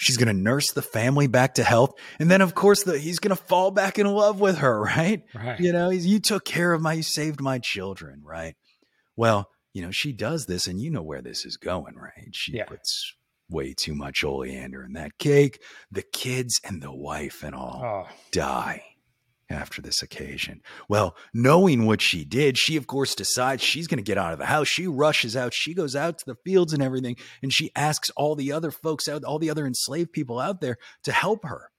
She's going to nurse the family back to health. And then, of course, the, he's going to fall back in love with her, right? Right. You know, he's, you took care of my, you saved my children, right? Well, you know, she does this, and you know where this is going, right? She Yeah. puts way too much oleander in that cake. The kids and the wife and all Oh, die after this occasion. Well, knowing what she did, she of course decides she's going to get out of the house. She rushes out. She goes out to the fields and everything, and she asks all the other folks out, all the other enslaved people out there to help her,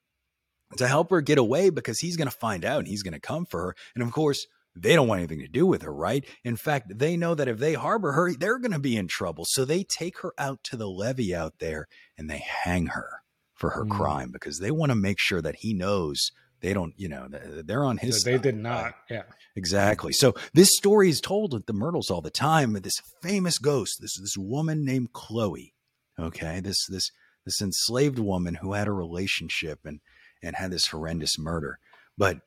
to help her get away because he's going to find out and he's going to come for her. And of course, they don't want anything to do with her, right? In fact, they know that if they harbor her, they're going to be in trouble. So they take her out to the levee out there and they hang her for her Mm. crime because they want to make sure that he knows they don't, you know, they're on his so they side, did right? not. Yeah. Exactly. So this story is told at the Myrtles all the time. of This famous ghost, this this woman named Chloe. Okay, this this this enslaved woman who had a relationship and and had this horrendous murder. But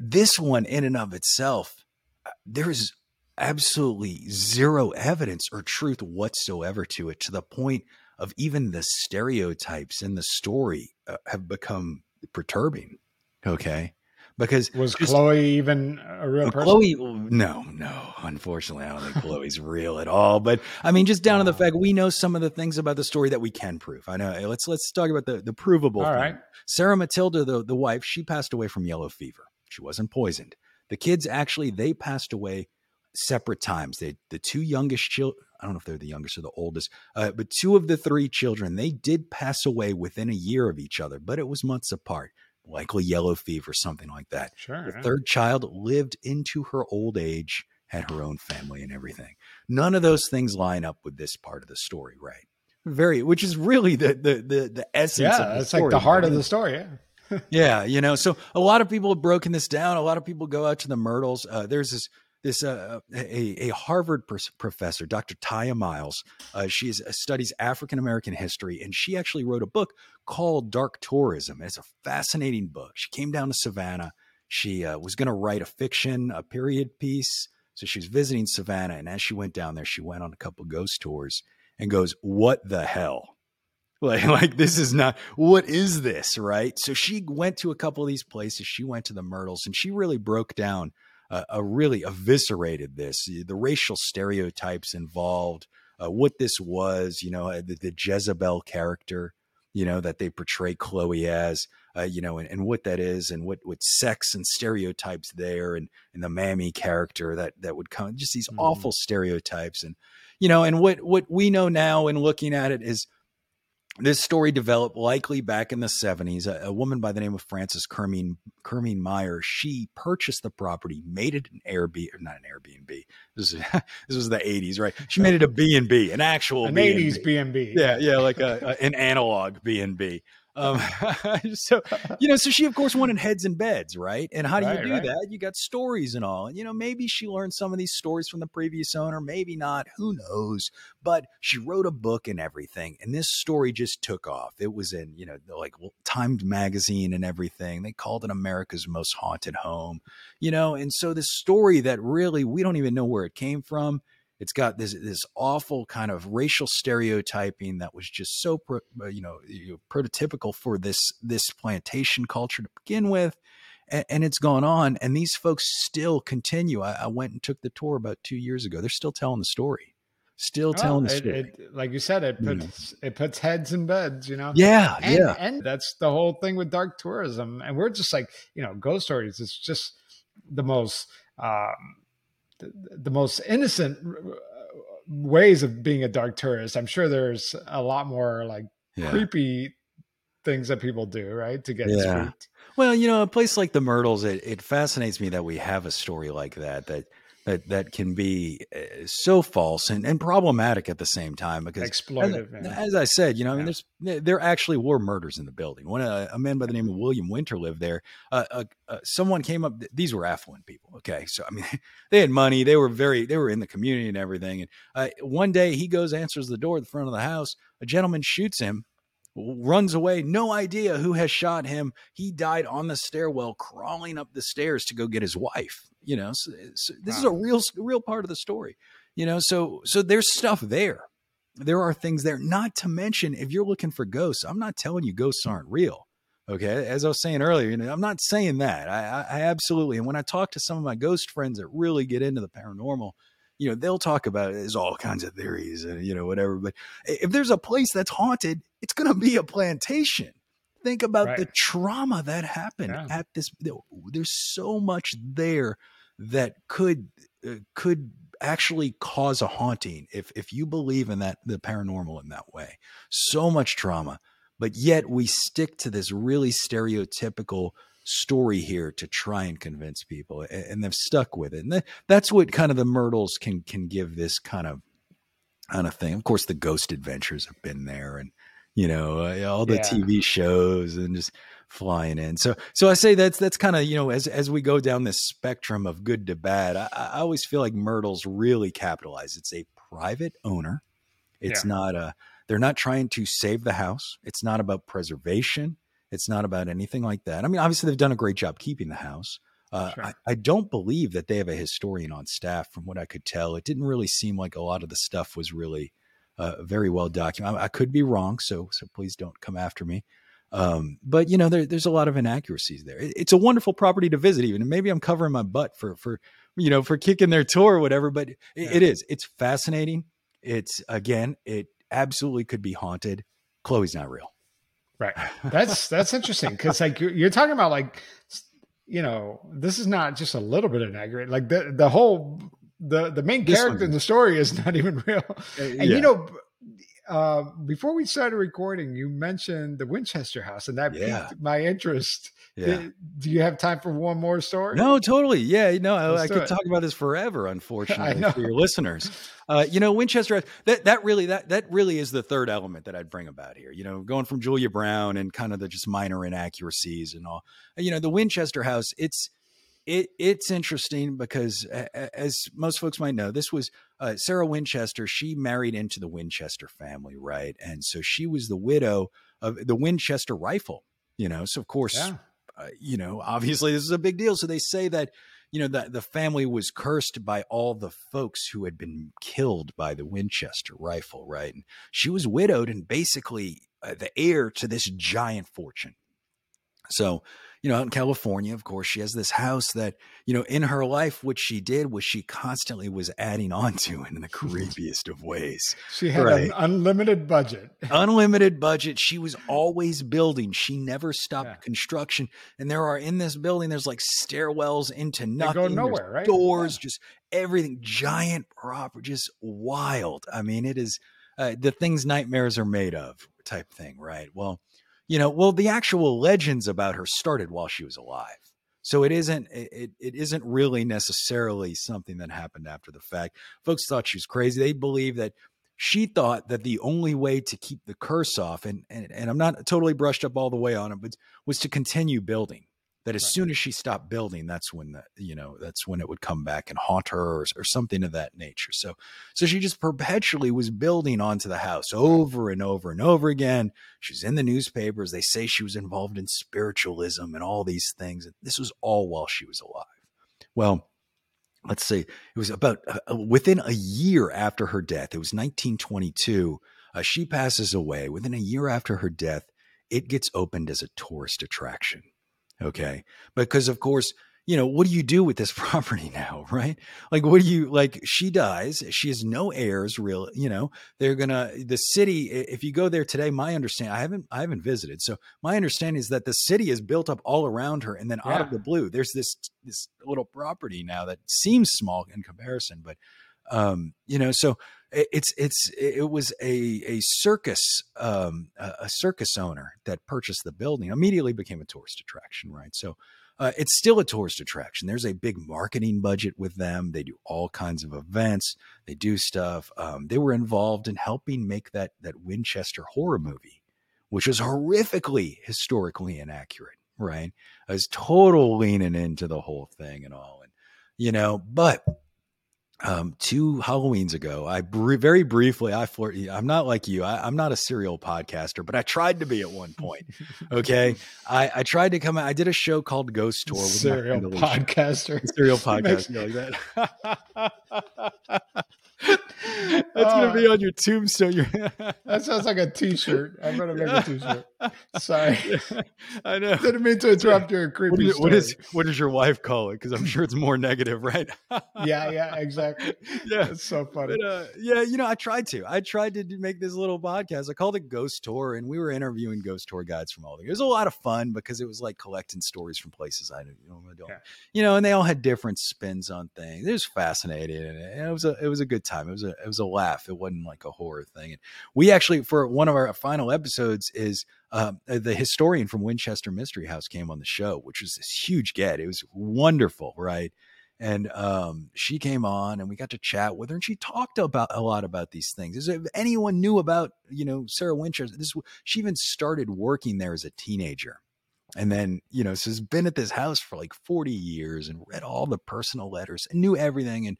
this one, in and of itself, uh, there is absolutely zero evidence or truth whatsoever to it. To the point of even the stereotypes in the story uh, have become perturbing. Okay, because Was just- Chloe even a real person? Chloe, no, no. Unfortunately, I don't think Chloe's real at all. But I mean, just down to the fact we know some of the things about the story that we can prove. I know. Let's let's talk about the the provable. All thing. right. Sarah Matilda, the the wife, she passed away from yellow fever. She wasn't poisoned. The kids actually they passed away separate times. They the two youngest children. I don't know if they're the youngest or the oldest, uh, but two of the three children they did pass away within a year of each other, but it was months apart. Likely yellow fever, something like that. Sure. The third child lived into her old age, had her own family and everything. None of those things line up with this part of the story, right? Very, which is really the the the, the essence. Yeah, of the it's story, like the heart right? of the story. Yeah. Yeah, you know, so a lot of people have broken this down. A lot of people go out to the Myrtles. Uh, there's this this uh, a, a Harvard pr- professor, Dr. Tiya Miles. Uh, she is, uh, studies African American history, and she actually wrote a book called Dark Tourism. It's a fascinating book. She came down to Savannah. She uh, was going to write a fiction, a period piece. So she was visiting Savannah, and as she went down there, she went on a couple ghost tours and goes, "What the hell?" Like, like this is not what is this, right? So she went to a couple of these places. She went to the Myrtles, and she really broke down uh, a really eviscerated this the racial stereotypes involved, uh, what this was, you know, the, the, Jezebel character, you know, that they portray Chloe as, uh, you know, and, and, what that is, and what what sex and stereotypes there, and and the mammy character that that would come, just these mm-hmm. awful stereotypes, and you know, and what what we know now in looking at it is this story developed likely back in the 70s. A, a, woman by the name of Frances Kermeen, Kermeen Meyer, she purchased the property, made it an Airbnb, not an Airbnb. This, is, this was the 80s, right? She made it a B&B, an actual an B&B. 80s B&B. Yeah, yeah, like a, a, an analog B&B. Um, so you know, so she of course wanted heads and beds, right? And how do right, you do right. that? You got stories and all. And you know, maybe she learned some of these stories from the previous owner, maybe not. Who knows? But she wrote a book and everything, and this story just took off. It was in you know like Timed magazine and everything. They called it America's most haunted home. You know, and so this story that really we don't even know where it came from it's got this this awful kind of racial stereotyping that was just so pro, uh, you know prototypical for this this plantation culture to begin with, and, and it's gone on. And these folks still continue. I, I, went and took the tour about two years ago. They're still telling the story. Still well, telling the it, story. It, like you said, it puts mm. it puts heads in beds. You know. Yeah, and, yeah. And that's the whole thing with dark tourism. And we're just like you know, ghost stories. It's just the most. Um, the, the most innocent uh, ways of being a dark tourist. I'm sure there's a lot more like yeah. creepy things that people do, right? To get yeah. spooked. Well, you know, a place like the Myrtles, it, it fascinates me that we have a story like that that that that can be uh, so false and, and problematic at the same time because exploitive. As, as I said, you know, I mean, there's there actually were murders in the building. When a, a man by the name of William Winter lived there, uh, uh, uh, someone came up. These were affluent people. Okay, so I mean, they had money. They were very. They were in the community and everything. And uh, one day he goes, answers the door at the front of the house. A gentleman shoots him runs away, no idea who has shot him. He died on the stairwell, crawling up the stairs to go get his wife. You know, so, so this wow. is a real, real part of the story. You know, so so there's stuff there. There are things there. Not to mention, if you're looking for ghosts, I'm not telling you ghosts aren't real. Okay, as I was saying earlier, you know, I'm not saying that. I, I, I absolutely. And when I talk to some of my ghost friends that really get into the paranormal, you know, they'll talk about it as all kinds of theories and, you know, whatever. But if there's a place that's haunted, it's going to be a plantation. Think about right. the trauma that happened yeah. at this. There's so much there that could, uh, could actually cause a haunting if, if you believe in that, the paranormal in that way. So much trauma. But yet we stick to this really stereotypical story here to try and convince people and, and they've stuck with it and that's what kind of the myrtles can can give this kind of kind of thing. Of course the ghost adventures have been there and you know uh, all the yeah. tv shows and just flying in. So so i say that's that's kind of you know as as we go down this spectrum of good to bad i, I always feel like myrtles really capitalize. It's a private owner. It's yeah. not a they're not trying to save the house. It's not about preservation it's not about anything like that. I mean, obviously they've done a great job keeping the house. Uh, sure. I, I, don't believe that they have a historian on staff. From what I could tell, it didn't really seem like a lot of the stuff was really uh, very well documented. I, I, could be wrong, so so please don't come after me. Um, but you know, there, there's a lot of inaccuracies there. It, it's a wonderful property to visit, even. And maybe I'm covering my butt for for you know for kicking their tour or whatever. But it, yeah. it is. It's fascinating. It's again, it absolutely could be haunted. Chloe's not real. Right. That's that's interesting because like you're, you're, talking about like you know this is not just a little bit inaccurate. Like the the whole the the main This character one. in the story is not even real. Uh, and yeah. you know, uh, before we started recording, you mentioned the Winchester House, and that Yeah. piqued my interest. yeah. Do- Do you have time for one more story? No, totally. Yeah, no, I, Let's I do could it. talk about this forever. Unfortunately, for your listeners, uh, you know, Winchester. That that really that that really is the third element that I'd bring about here. You know, going from Julia Brown and kind of the just minor inaccuracies and all. You know, the Winchester House. It's it it's interesting because as most folks might know, this was uh, Sarah Winchester. She married into the Winchester family, right? And so she was the widow of the Winchester rifle. You know, so of course Yeah. uh, you know, obviously this is a big deal. So they say that, you know, that the family was cursed by all the folks who had been killed by the Winchester rifle, right? And she was widowed and basically uh, the heir to this giant fortune. So, you know, out in California, of course, she has this house that, you know, in her life, what she did was she constantly was adding on to in the creepiest of ways She had Right. an unlimited budget. unlimited budget. She was always building. She never stopped Yeah. construction. And there are in this building, there's like stairwells into nothing. They go nowhere, right? Doors, just everything, giant property, just wild. I mean, it is uh, the things nightmares are made of type thing, right? Well, you know, well, the actual legends about her started while she was alive. So it isn't it, it- isn't really necessarily something that happened after the fact. Folks thought she was crazy. They believe that she thought that the only way to keep the curse off, and and, and I'm not totally brushed up all the way on it, but was to continue building. That as Right. soon as she stopped building, that's when the you know that's when it would come back and haunt her or, or something of that nature. So so she just perpetually was building onto the house over and over and over again. She's in the newspapers. They say she was involved in spiritualism and all these things. And this was all while she was alive. Well, let's see. It was about uh, within a year after her death. It was 1922. Uh, she passes away. Within a year after her death, it gets opened as a tourist attraction. Okay. Because, of course, you know, what do you do with this property now, right? Like, what do you like? She dies. She has no heirs, real. You know, they're gonna the city. If you go there today, my understanding, I haven't, I haven't visited. So my understanding is that the city is built up all around her, and then out of the blue, there's this this little property now that seems small in comparison, but um, you know, so it's it's it was a a circus um a, circus owner that purchased the building immediately became a tourist attraction, right? So uh, it's still a tourist attraction. There's a big marketing budget with them. They do all kinds of events. They do stuff. Um, they were involved in helping make that that Winchester horror movie, which was horrifically historically inaccurate. Right, I was total leaning into the whole thing and all, and you know, but um, two Halloweens ago, I br- very briefly, I flirt. I'm not like you. I, I'm not a serial podcaster, but I tried to be at one point. Okay, I, I tried to come. out. I did a show called Ghost Tour. with Serial podcaster. Serial Makes- podcast, you like that. That's gonna be on your tombstone. That sounds like a T-shirt. I'm gonna make a T-shirt. Sorry, I know. didn't mean to interrupt your What, creepy is, story. what is what does your wife call it? Because I'm sure it's more negative, right? Yeah, yeah, exactly. yeah. It's so funny. But uh, yeah, you know, I tried to. I tried to make this little podcast. I called it Ghost Tour, and we were interviewing ghost tour guides from all the. It was a lot of fun because it was like collecting stories from places I didn't- normally don't. Yeah. You know, and they all had different spins on things. It was fascinating, and it was a it was a good time. It was a it was a laugh. It wasn't like a horror thing. And we actually for one of our final episodes is um, the historian from Winchester Mystery House came on the show, which was this huge get. It was wonderful, right? and um, she came on and we got to chat with her and she talked about a lot about these things if anyone knew about you know sarah winchester this she even started working there as a teenager and then you know so has been at this house for like 40 years and read all the personal letters and knew everything and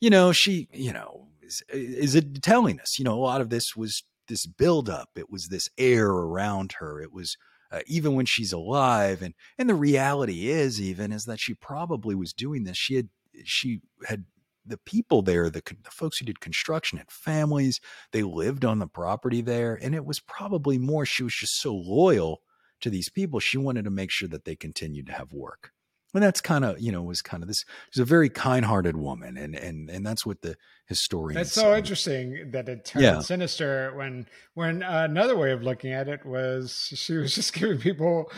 you know she you know is, it telling us you know a lot of this was this buildup it was this air around her it was uh, even when she's alive and and the reality is even is that she probably was doing this she had she had the people there the, the folks who did construction had families they lived on the property there and it was probably more she was just so loyal to these people she wanted to make sure that they continued to have work and that's kind of you know was kind of this she's a very kind-hearted woman and and and that's what the historian That's so interesting that it turned Yeah. sinister when when uh, another way of looking at it was she was just giving people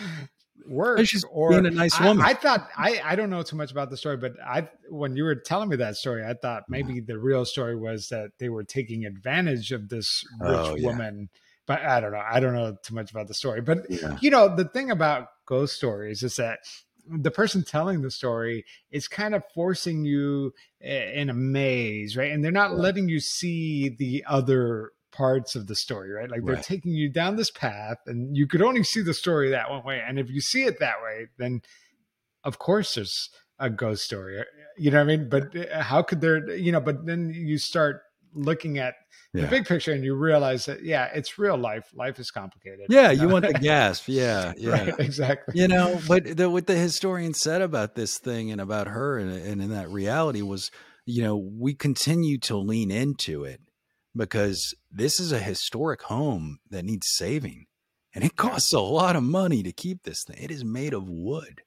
work. she's or being a nice I- woman. I, thought I I don't know too much about the story, but I when you were telling me that story, I thought maybe the real story was that they were taking advantage of this rich Oh, yeah. woman. But I don't know. I don't know too much about the story. But Yeah. you know, the thing about ghost stories is that the person telling the story is kind of forcing you in a maze, right? And they're not Right. letting you see the other parts of the story, right? Like they're Right. taking you down this path and you could only see the story that one way. And if you see it that way, then of course there's a ghost story. You know what I mean? But uh, how could there, you know, but then you start looking at the big picture and you realize that, yeah, it's real life. Life is complicated. Yeah, you you want the gasp. Yeah, yeah. right, exactly. You know, but the, what the historian said about this thing and about her and, and in that reality was, you know, we continue to lean into it because this is a historic home that needs saving. And it costs a lot of money to keep this thing. It is made of wood.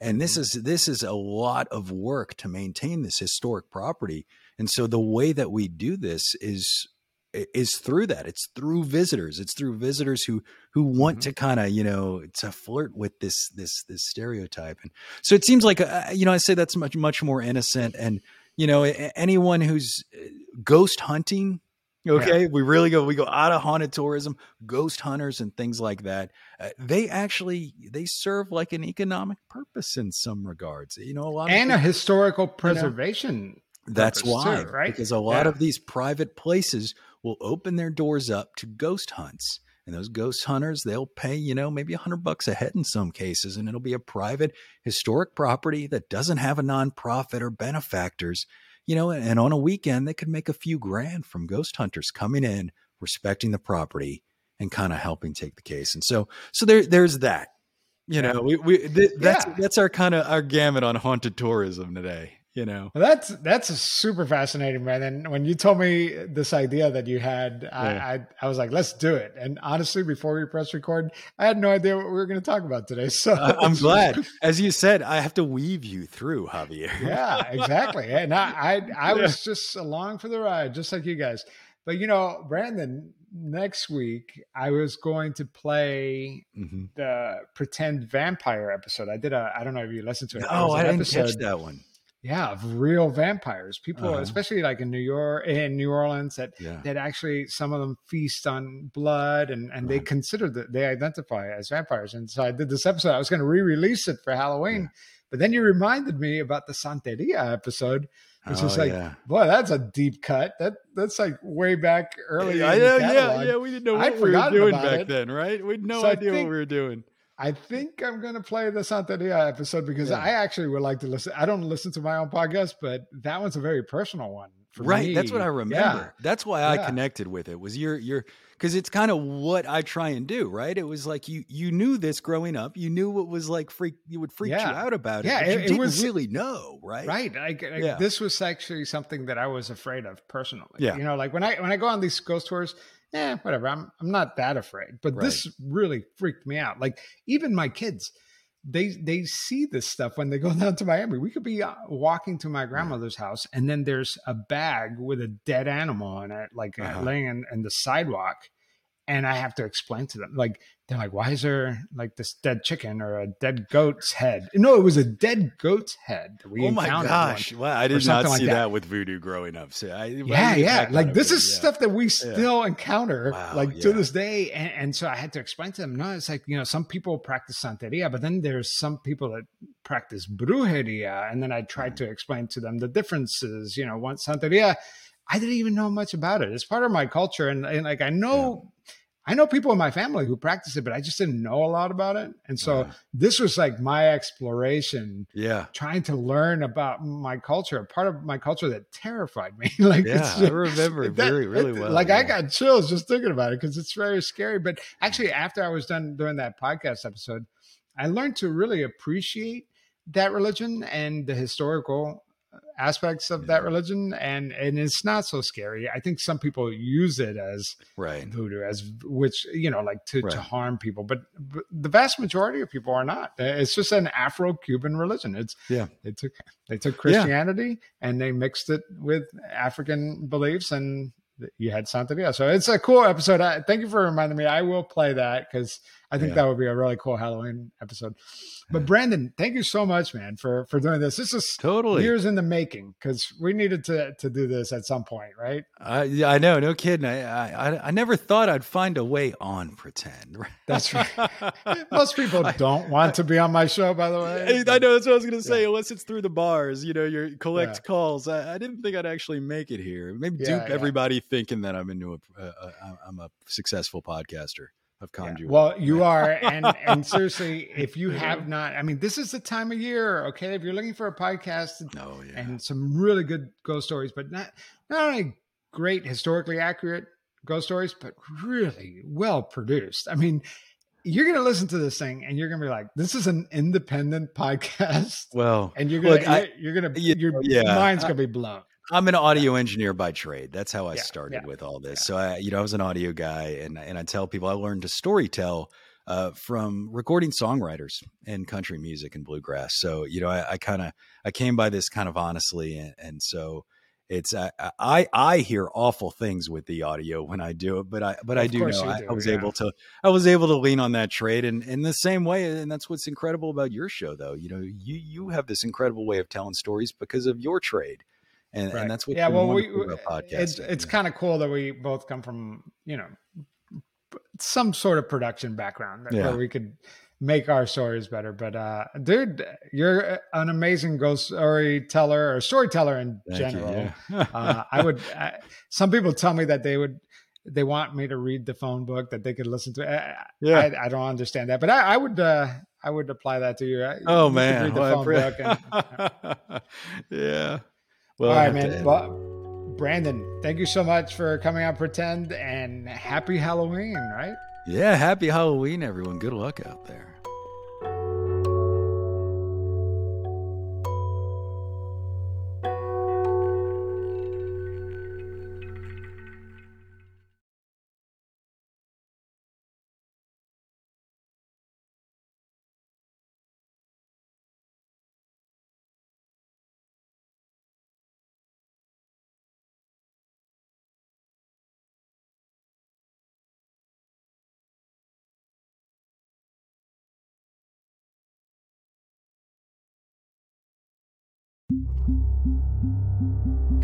And this mm-hmm. is this is a lot of work to maintain this historic property. And so the way that we do this is is through that. It's through visitors. It's through visitors who who want Mhm. to kind of you know to flirt with this this this stereotype. And so it seems like uh, you know I say that's much much more innocent. And you know anyone who's uh, ghost hunting. Okay, we really go. We go out of haunted tourism, ghost hunters, and things like that. Uh, they actually they serve like an economic purpose in some regards. You know, a lot of and a historical preservation. That's why, too, right? Because a lot Yeah. of these private places will open their doors up to ghost hunts. And those ghost hunters, they'll pay, you know, maybe a hundred bucks a head in some cases. And it'll be a private historic property that doesn't have a nonprofit or benefactors, you know, and on a weekend, they could make a few grand from ghost hunters coming in, respecting the property and kind of helping take the case. And so, so there, there's that, you know, we, we, th- that's, Yeah. that's our kind of our gamut on haunted tourism today, you know? Well, that's that's a super fascinating, man. And when you told me this idea that you had, Yeah. I, I I was like, let's do it. And honestly, before we press record, I had no idea what we were going to talk about today. So I- I'm glad. As you said, I have to weave you through, Javier. yeah, exactly. And I, I, I was just along for the ride, just like you guys. But you know, Brandon, next week I was going to play Mhm. the pretend vampire episode. I did a, I don't know if you listened to it. Oh, was I didn't catch that one. Yeah, of real vampires. People, Uh-huh. especially like in New York, in New Orleans, that Yeah. that actually some of them feast on blood and and they consider that they identify as vampires. And so I did this episode. I was going to re-release it for Halloween, but then you reminded me about the Santeria episode, which oh, is like, yeah. boy, that's a deep cut. That that's like way back early. Yeah, yeah, yeah, yeah. We didn't know what we were doing back it. then, right? We had no So idea think- what we were doing. I think I'm going to play the Santeria episode because Yeah. I actually would like to listen. I don't listen to my own podcast, but that one's a very personal one. For Right. me. That's what I remember. Yeah. That's why I Yeah. connected with it. Was your your because it's kind of what I try and do, right? It was like you you knew this growing up. You knew what was like freak you would freak you out about it. Yeah, it- it didn't was- really know, right? right like, like, Yeah. this was actually something that i was afraid of personally Yeah. you know like when i when i go on these ghost tours yeah whatever i'm i'm not that afraid. But this really freaked me out. Like even my kids they they see this stuff when they go down to miami. We could be uh, walking to my grandmother's house and then there's a bag with a dead animal in it like uh, Uh-huh. laying in, in the sidewalk and I have to explain to them, like they're like, "Why is there like this dead chicken or a dead goat's head?" No, it was a dead goat's head. That we Oh my gosh! Wow, I did not something like see that. that. with voodoo growing up. So I, yeah, yeah. Like this is yeah. stuff that we still encounter, Wow, like to this day. And, and so I had to explain to them. No, it's like you know, some people practice santeria, but then there's some people that practice brujeria. And then I tried Mm-hmm. to explain to them the differences. You know, once santeria, I didn't even know much about it. It's part of my culture, and, and like I know. I know people in my family who practice it, but I just didn't know a lot about it. And so Uh-huh. this was like my exploration Yeah, trying to learn about my culture, a part of my culture that terrified me. like, yeah. it's I remember that- very, really it- well. Like I got chills just thinking about it because it's very scary. But actually, after I was done doing that podcast episode, I learned to really appreciate that religion and the historical aspects of that religion and and it's not so scary. I think some people use it as right. voodoo as which you know like to, Right. to harm people but, but the vast majority of people are not. It's just an afro-cuban religion. It's Yeah. they took they took christianity and they mixed it with african beliefs and you had santeria so it's a cool episode. I, thank you for reminding me. I will play that because I think Yeah. that would be a really cool Halloween episode. But Brandon, thank you so much, man, for for doing this. This is Totally. years in the making because we needed to to do this at some point, right? I, yeah, I know, no kidding. I, I I- never thought I'd find a way on pretend. That's right. Most people don't want to be on my show, by the way. I know that's what I was going to say. Unless it's through the bars, you know, you collect Yeah. calls. I, I didn't think I'd actually make it here. Maybe Yeah, dupe yeah. everybody thinking that I'm into a, uh, uh, I'm a successful podcaster. I've Yeah. you. Well, you are, and and seriously, if you have not, I mean, this is the time of year. Okay, if you're looking for a podcast no, yeah, and some really good ghost stories, but not not only great historically accurate ghost stories, but really well produced. I mean, you're going to listen to this thing and you're going to be like, "This is an independent podcast," well, and you're going to I- you're going to you your yeah, mind's going to be blown. I'm an audio engineer by trade. That's how I Yeah, started yeah, with all this. yeah. So I, you know, I was an audio guy, and and I tell people I learned to storytell uh, from recording songwriters and country music and bluegrass. So you know, I, I kind of I came by this kind of honestly, and, and so it's I, I I hear awful things with the audio when I do it, but I but I do know I, do, I was yeah. able to I was able to lean on that trade, and in the same way, and that's what's incredible about your show, though. You know, you you have this incredible way of telling stories because of your trade. And, Right. and that's what yeah. Well, we about it's it's kind of cool that we both come from you know some sort of production background that, Yeah. where we could make our stories better. But uh, dude, you're an amazing ghost storyteller or storyteller in Thank you, general. yeah. uh, I would. I, some people tell me that they would. They want me to read the phone book that they could listen to. I, Yeah. I, I don't understand that, but I, I would. Uh, I would apply that to you. oh You man, read the Well, phone book and, yeah. Well, All right, man. Well, Brandon, thank you so much for coming on Pretend and happy Halloween, right? yeah, happy Halloween, everyone. Good luck out there.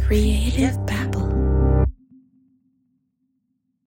Creative Babble.